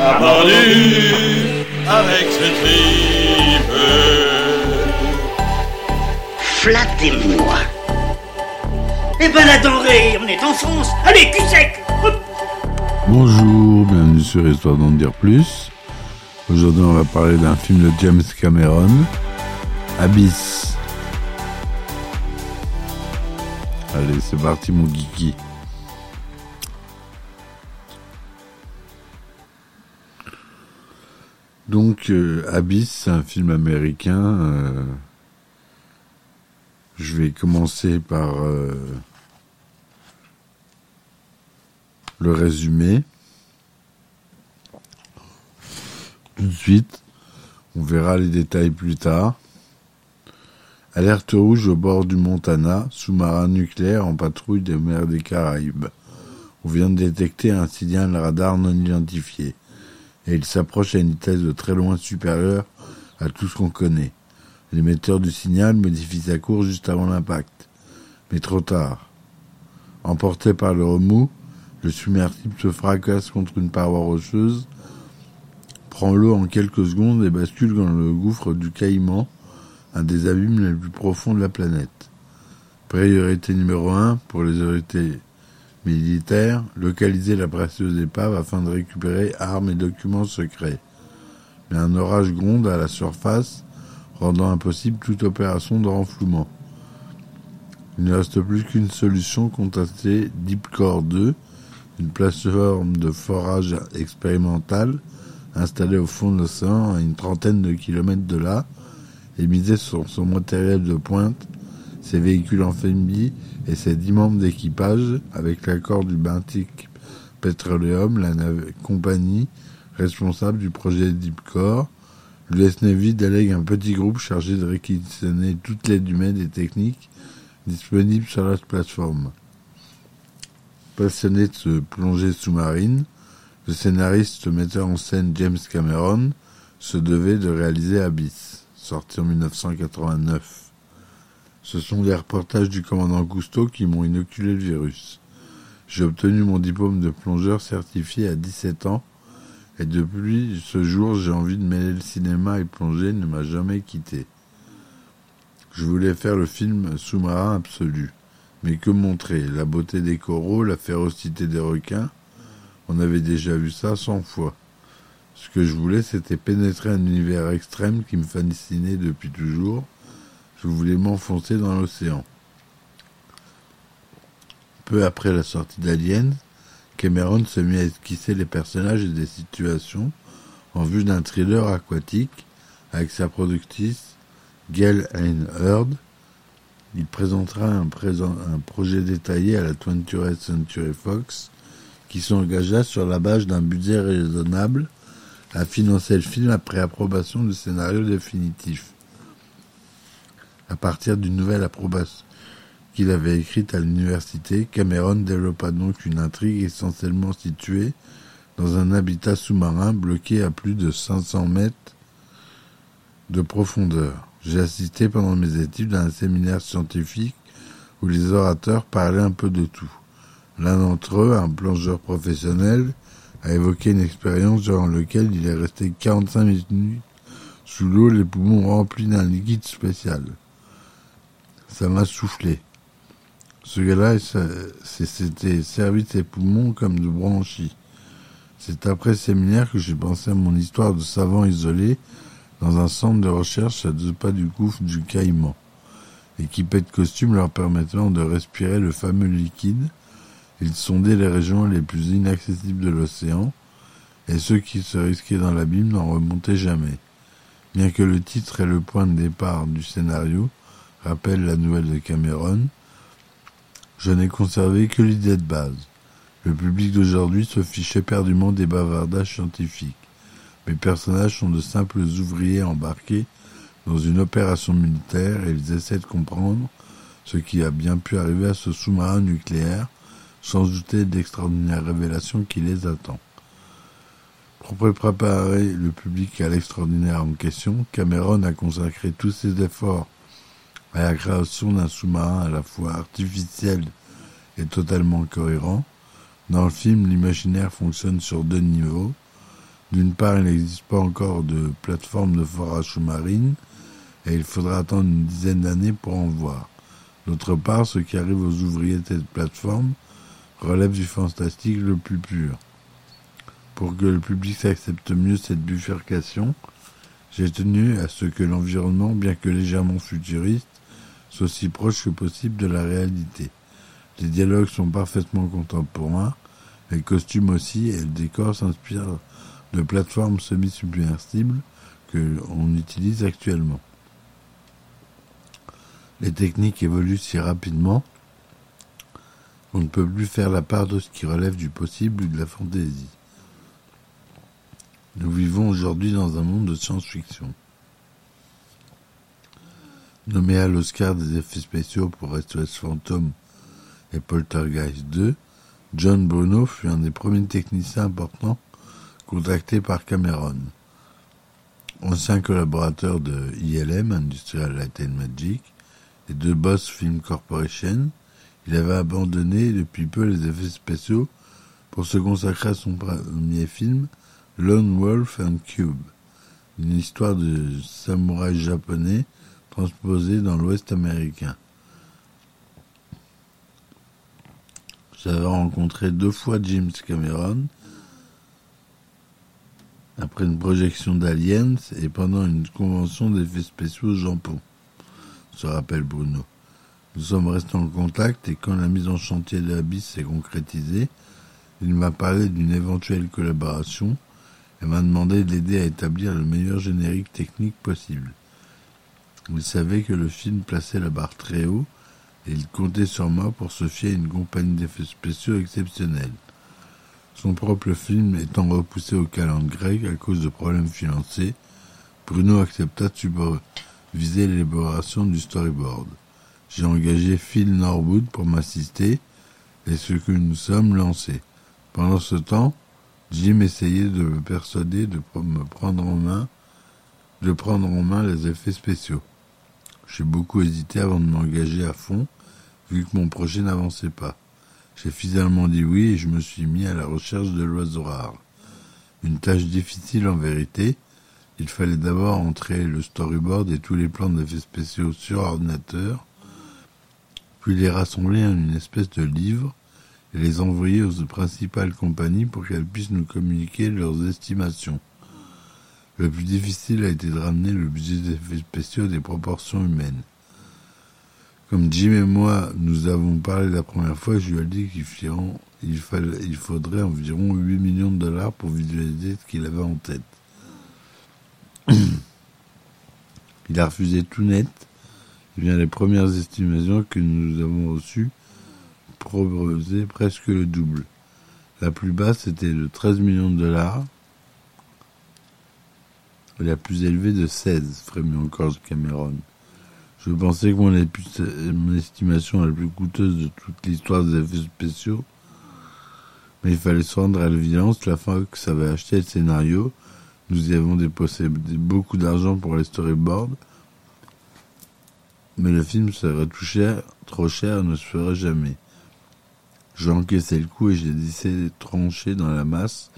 A vendu avec ce tripe. Flattez-moi. Eh ben la denrée, on est en France Allez, cul sec Bonjour, bienvenue sur Histoire d'en dire plus. Aujourd'hui, on va parler d'un film de James Cameron, Abyss. Allez, c'est parti, mon geeky. Donc, euh, Abyss, c'est un film américain. euh, je vais commencer par euh, le résumé. Tout de suite, on verra les détails plus tard. Alerte rouge au bord du Montana, sous-marin nucléaire en patrouille des mers des Caraïbes. On vient de détecter un signal radar non identifié, et il s'approche à une vitesse de très loin supérieure à tout ce qu'on connaît. L'émetteur du signal modifie sa course juste avant l'impact, mais trop tard. Emporté par le remous, le submersible se fracasse contre une paroi rocheuse, prend l'eau en quelques secondes et bascule dans le gouffre du Caïman, un des abîmes les plus profonds de la planète. Priorité numéro un pour les autorités militaires, localiser la précieuse épave afin de récupérer armes et documents secrets. Mais un orage gronde à la surface, rendant impossible toute opération de renflouement. Il ne reste plus qu'une solution contacter Deepcore 2, une plateforme de forage expérimentale installée au fond de l'océan à une trentaine de kilomètres de là, et miser sur son matériel de pointe, ses véhicules amphibies et ses dix membres d'équipage, avec l'accord du Baltic Petroleum, la compagnie responsable du projet Deepcore. L'US Navy délègue un petit groupe chargé de réquisitionner toute l'aide humaine et technique disponible sur la plateforme. Passionné de ce plongée sous-marine, le scénariste metteur en scène James Cameron se devait de réaliser Abyss, sorti en 1989. Ce sont les reportages du commandant Cousteau qui m'ont inoculé le virus. J'ai obtenu mon diplôme de plongeur certifié à 17 ans et depuis ce jour j'ai envie de mêler le cinéma et plonger ne m'a jamais quitté. Je voulais faire le film sous-marin absolu. Mais que montrer? La beauté des coraux, la férocité des requins? On avait déjà vu ça cent fois. Ce que je voulais, c'était pénétrer un univers extrême qui me fascinait depuis toujours. Je voulais m'enfoncer dans l'océan. Peu après la sortie d'Alien, Cameron se mit à esquisser les personnages et des situations en vue d'un thriller aquatique avec sa productrice Gail Ann Hurd. Il présentera un, présent- un projet détaillé à la 20th Century Fox qui s'engagea sur la base d'un budget raisonnable à financer le film après approbation du scénario définitif. À partir d'une nouvelle approbation qu'il avait écrite à l'université, Cameron développa donc une intrigue essentiellement située dans un habitat sous-marin bloqué à plus de 500 mètres de profondeur. J'ai assisté pendant mes études à un séminaire scientifique où les orateurs parlaient un peu de tout. L'un d'entre eux, un plongeur professionnel, a évoqué une expérience durant laquelle il est resté 45 minutes sous l'eau, les poumons remplis d'un liquide spécial. Ça m'a soufflé. Ce gars-là, s'était servi de ses poumons comme de branchies. C'est après séminaire que j'ai pensé à mon histoire de savant isolé dans un centre de recherche à deux pas du gouffre du Caïman, équipés de costumes leur permettant de respirer le fameux liquide. Ils sondaient les régions les plus inaccessibles de l'océan, et ceux qui se risquaient dans l'abîme n'en remontaient jamais. Bien que le titre et le point de départ du scénario rappellent la nouvelle de Cameron, je n'ai conservé que l'idée de base. Le public d'aujourd'hui se fiche éperdument des bavardages scientifiques. Mes personnages sont de simples ouvriers embarqués dans une opération militaire et ils essaient de comprendre ce qui a bien pu arriver à ce sous-marin nucléaire, sans douter d'extraordinaires révélations qui les attend. Pour préparer le public à l'extraordinaire en question, Cameron a consacré tous ses efforts à la création d'un sous-marin à la fois artificiel et totalement cohérent. Dans le film, l'imaginaire fonctionne sur deux niveaux. D'une part, il n'existe pas encore de plateforme de forage sous-marine et il faudra attendre une dizaine d'années pour en voir. D'autre part, ce qui arrive aux ouvriers de cette plateforme relève du fantastique le plus pur. Pour que le public accepte mieux cette bifurcation, j'ai tenu à ce que l'environnement, bien que légèrement futuriste, soit aussi proche que possible de la réalité. Les dialogues sont parfaitement contemporains, les costumes aussi et le décor s'inspirent de plateformes semi-submersibles que l'on utilise actuellement. Les techniques évoluent si rapidement qu'on ne peut plus faire la part de ce qui relève du possible ou de la fantaisie. Nous vivons aujourd'hui dans un monde de science-fiction. Nommé à l'Oscar des effets spéciaux pour SOS Phantom et Poltergeist 2, John Bruno fut un des premiers techniciens importants contactés par Cameron. Ancien collaborateur de ILM, Industrial Light and Magic, et de Boss Film Corporation, il avait abandonné depuis peu les effets spéciaux pour se consacrer à son premier film, Lone Wolf and Cube, une histoire de samouraï japonais transposée dans l'Ouest américain. J'avais rencontré deux fois James Cameron après une projection d'Aliens et pendant une convention d'effets spéciaux au Japon, se rappelle Bruno. Nous sommes restés en contact et quand la mise en chantier de l'Abyss s'est concrétisée, il m'a parlé d'une éventuelle collaboration et m'a demandé de l'aider à établir le meilleur générique technique possible. Il savait que le film plaçait la barre très haut et il comptait sur moi pour se fier à une compagnie d'effets spéciaux exceptionnelle. Son propre film étant repoussé au calendrier grec à cause de problèmes financiers, Bruno accepta de superviser l'élaboration du storyboard. J'ai engagé Phil Norwood pour m'assister et ce que nous sommes lancés. Pendant ce temps, Jim essayait de me persuader de prendre en main, de prendre en main les effets spéciaux. J'ai beaucoup hésité avant de m'engager à fond, vu que mon projet n'avançait pas. J'ai finalement dit oui et je me suis mis à la recherche de l'oiseau rare. Une tâche difficile en vérité. Il fallait d'abord entrer le storyboard et tous les plans d'effets spéciaux sur ordinateur, puis les rassembler en une espèce de livre et les envoyer aux principales compagnies pour qu'elles puissent nous communiquer leurs estimations. Le plus difficile a été de ramener le budget d'effets spéciaux des proportions humaines. Comme Jim et moi nous avons parlé la première fois, je lui ai dit qu'il il, il faudrait environ 8 millions de dollars pour visualiser ce qu'il avait en tête. il a refusé tout net. Et bien les premières estimations que nous avons reçues proposaient presque le double. La plus basse était de 13 millions de dollars la plus élevée de 16, frémit encore Cameron. Je pensais que mon, estimation la plus coûteuse de toute l'histoire des effets spéciaux, mais il fallait se rendre à l'évidence, la Fox avait acheté le scénario, nous y avons déposé beaucoup d'argent pour les storyboards, mais le film serait tout cher, trop cher ne se ferait jamais. J'ai encaissé le coup et j'ai décidé de trancher dans la masse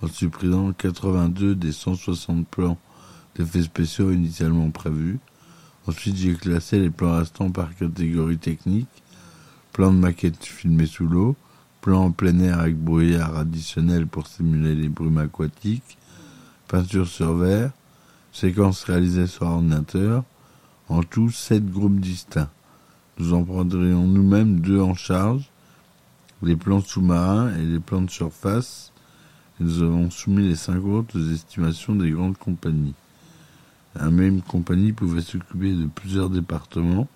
en supprimant 82 des 160 plans d'effets spéciaux initialement prévus. Ensuite, j'ai classé les plans restants par catégorie technique, plan de maquette filmé sous l'eau, plan en plein air avec brouillard additionnel pour simuler les brumes aquatiques, peinture sur verre, séquence réalisée sur ordinateur, en tout sept groupes distincts. Nous en prendrions nous-mêmes deux en charge, les plans sous-marins et les plans de surface, nous avons soumis les cinq autres estimations des grandes compagnies. La même compagnie pouvait s'occuper de plusieurs départements,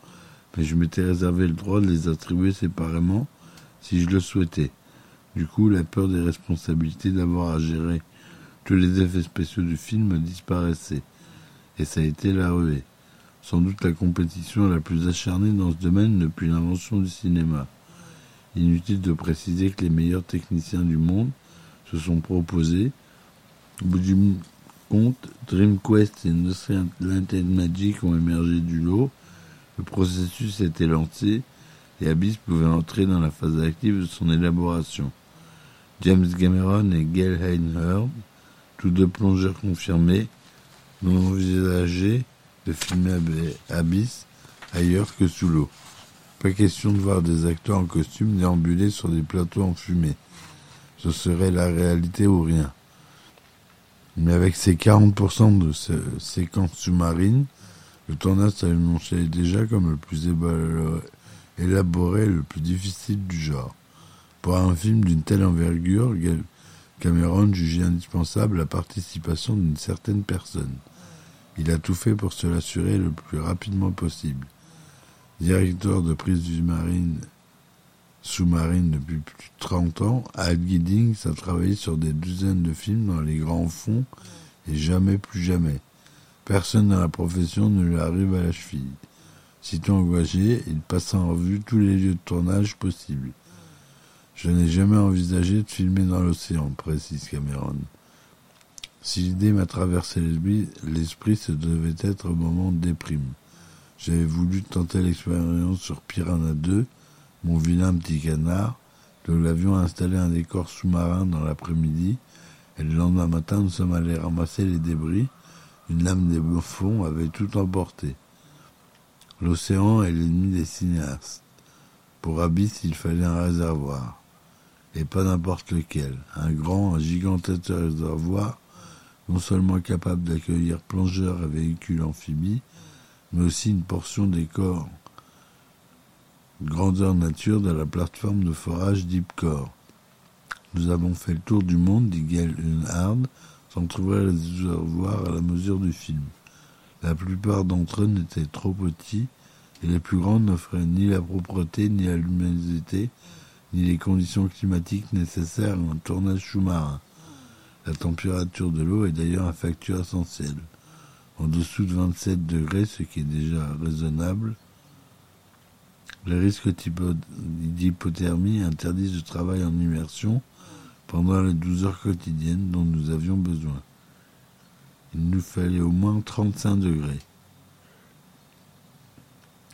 mais je m'étais réservé le droit de les attribuer séparément si je le souhaitais. Du coup, la peur des responsabilités d'avoir à gérer Tous les effets spéciaux du film disparaissaient, et ça a été la ruée. Sans doute la compétition la plus acharnée dans ce domaine depuis l'invention du cinéma. Inutile de préciser que les meilleurs techniciens du monde se sont proposés. Au bout du compte, DreamQuest et Industrial Magic ont émergé du lot. Le processus était lancé et Abyss pouvait entrer dans la phase active de son élaboration. James Cameron et Gail Heinhurd, tous deux plongeurs confirmés, n'ont envisagé de filmer Abyss ailleurs que sous l'eau. Question de voir des acteurs en costume déambuler sur des plateaux en fumée. Ce serait la réalité ou rien. Mais avec ces 40% de séquences sous-marines, le tournage s'annonçait déjà comme le plus élaboré et le plus difficile du genre. Pour un film d'une telle envergure, Cameron jugeait indispensable la participation d'une certaine personne. Il a tout fait pour se l'assurer le plus rapidement possible. Directeur de prise marine sous-marine depuis plus de 30 ans, Al Giddings a travaillé sur des douzaines de films dans les grands fonds et jamais plus jamais. Personne dans la profession ne lui arrive à la cheville. Sitôt engagé, il passe en revue tous les lieux de tournage possibles. Je n'ai jamais envisagé de filmer dans l'océan, précise Cameron. Si l'idée m'a traversé l'esprit, ce devait être un moment de déprime. J'avais voulu tenter l'expérience sur Piranha 2, mon vilain petit canard, nous l'avions installé un décor sous-marin dans l'après-midi, et le lendemain matin, nous sommes allés ramasser les débris. Une lame des fonds avait tout emporté. L'océan est l'ennemi des cinéastes. Pour Abyss, il fallait un réservoir. Et pas n'importe lequel. Un grand, un gigantesque réservoir non seulement capable d'accueillir plongeurs et véhicules amphibies, mais aussi une portion des corps grandeur nature de la plateforme de forage Deepcore. Nous avons fait le tour du monde, dit Gail Unhard, sans trouver les réservoirs à la mesure du film. La plupart d'entre eux n'étaient trop petits, et les plus grands n'offraient ni la propreté, ni la luminosité, ni les conditions climatiques nécessaires à un tournage sous-marin. La température de l'eau est d'ailleurs un facteur essentiel. En dessous de 27 degrés, ce qui est déjà raisonnable, les risques d'hypothermie interdisent le travail en immersion pendant les 12 heures quotidiennes dont nous avions besoin. Il nous fallait au moins 35 degrés.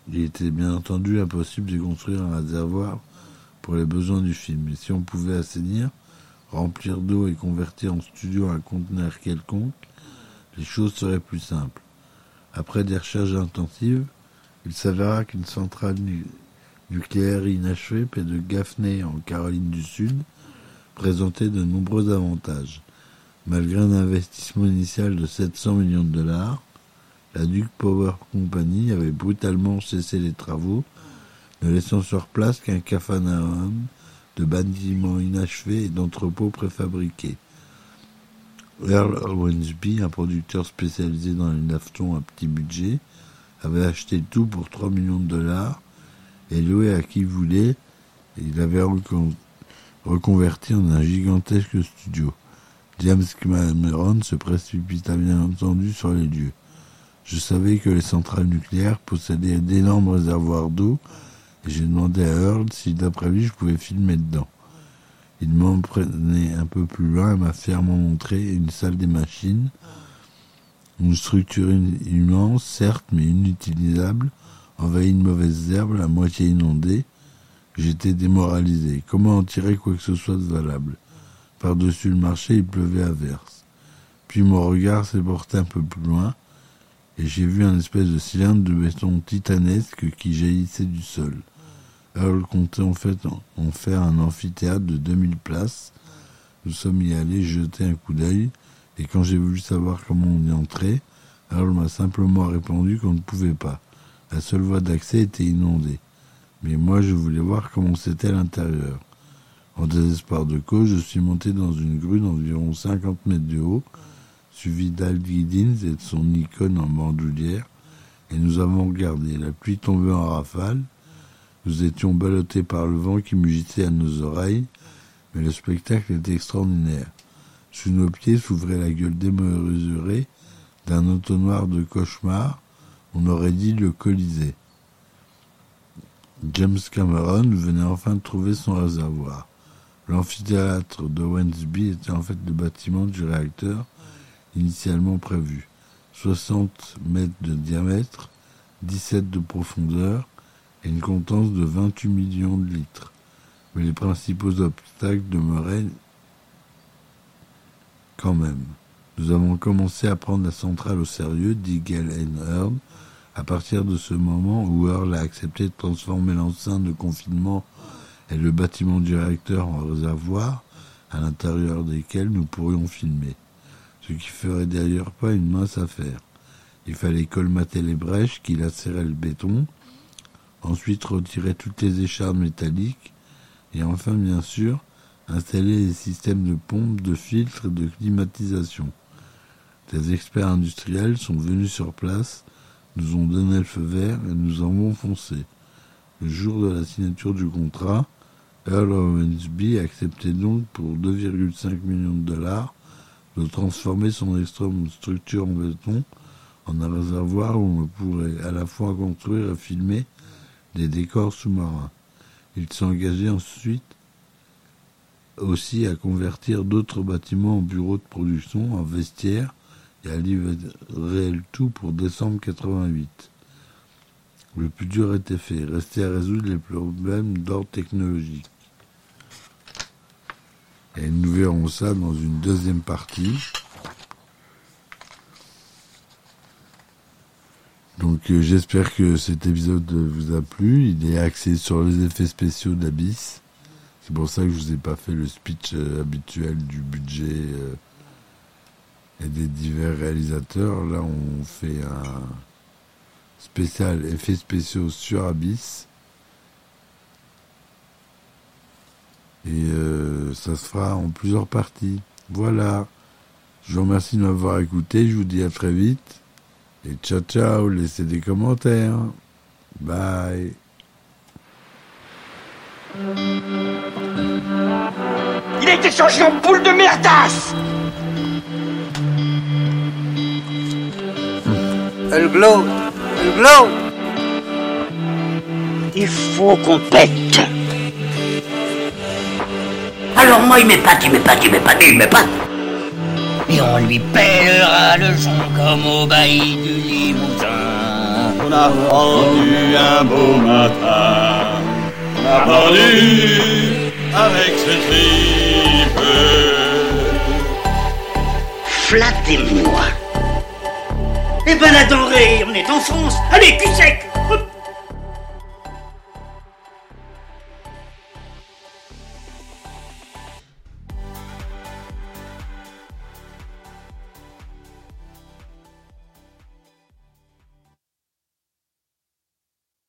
Il était bien entendu impossible de construire un réservoir pour les besoins du film, mais si on pouvait assainir, remplir d'eau et convertir en studio un conteneur quelconque, les choses seraient plus simples. Après des recherches intensives, il s'avéra qu'une centrale nucléaire inachevée près de Gaffney en Caroline du Sud présentait de nombreux avantages. Malgré un investissement initial de 700 millions de dollars, la Duke Power Company avait brutalement cessé les travaux, ne laissant sur place qu'un capharnaüm de bâtiments inachevés et d'entrepôts préfabriqués. Earl Owensby, un producteur spécialisé dans les naftons à petit budget, avait acheté tout pour 3 millions de dollars et loué à qui voulait. Il avait reconverti en un gigantesque studio. James Cameron se précipita bien entendu sur les lieux. Je savais que les centrales nucléaires possédaient d'énormes réservoirs d'eau et j'ai demandé à Earl si d'après lui je pouvais filmer dedans. Il m'emprenait un peu plus loin et m'a fièrement montré une salle des machines, une structure immense, certes, mais inutilisable, envahie de mauvaises herbes, la moitié inondée. J'étais démoralisé. Comment en tirer quoi que ce soit de valable? Par-dessus le marché, il pleuvait à verse. Puis mon regard s'est porté un peu plus loin, et j'ai vu un espèce de cylindre de béton titanesque qui jaillissait du sol. Earl comptait en fait en faire un amphithéâtre de 2000 places. Nous sommes y allés jeter un coup d'œil, et quand j'ai voulu savoir comment on y entrait, Earl m'a simplement répondu qu'on ne pouvait pas. La seule voie d'accès était inondée. Mais moi, je voulais voir comment c'était l'intérieur. En désespoir de cause, je suis monté dans une grue d'environ 50 mètres de haut, suivi d'Al Giddins et de son icône en bandoulière, et nous avons regardé. La pluie tombait en rafale, nous étions ballottés par le vent qui mugissait à nos oreilles, mais le spectacle était extraordinaire. Sous nos pieds s'ouvrait la gueule démesurée d'un entonnoir de cauchemar, on aurait dit le Colisée. James Cameron venait enfin de trouver son réservoir. L'amphithéâtre de Wensby était en fait le bâtiment du réacteur initialement prévu. 60 mètres de diamètre, 17 de profondeur et une contenance de 28 millions de litres. Mais les principaux obstacles demeuraient quand même. Nous avons commencé à prendre la centrale au sérieux, dit Gail Earl, à partir de ce moment où Earl a accepté de transformer l'enceinte de confinement et le bâtiment du réacteur en réservoir, à l'intérieur desquels nous pourrions filmer. Ce qui ferait d'ailleurs pas une mince affaire. Il fallait colmater les brèches qui lacéraient le béton, ensuite retirer toutes les échardes métalliques, et enfin, bien sûr, installer des systèmes de pompes, de filtres et de climatisation. Des experts industriels sont venus sur place, nous ont donné le feu vert et nous avons foncé. Le jour de la signature du contrat, Earl Owensby acceptait donc pour 2,5 millions de dollars de transformer son extrême structure en béton en un réservoir où on pourrait à la fois construire et filmer des décors sous-marins. Il s'engageait ensuite aussi à convertir d'autres bâtiments en bureaux de production, en vestiaires et à livrer le tout pour décembre 88. Le plus dur était fait, restait à résoudre les problèmes d'ordre technologique. Et nous verrons ça dans une deuxième partie. Donc euh, j'espère que cet épisode vous a plu. Il est axé sur les effets spéciaux d'Abyss. C'est pour ça que je vous ai pas fait le speech euh, habituel du budget euh, et des divers réalisateurs. Là, on fait un spécial effets spéciaux sur Abyss. Et ça se fera en plusieurs parties. Voilà. Je vous remercie de m'avoir écouté. Je vous dis à très vite. Et ciao ciao, laissez des commentaires. Bye. Il a été changé en boule de merdasse Le glow, le glow. Il faut qu'on pète Alors moi il m'épate, il m'épate, il m'épate, il m'épate. Et on lui pèlera le son comme au bailli du Limousin. On a rendu un beau matin. On a pendu avec ce triple. Flattez-moi Eh ben la denrée, on est en France Allez, cul sec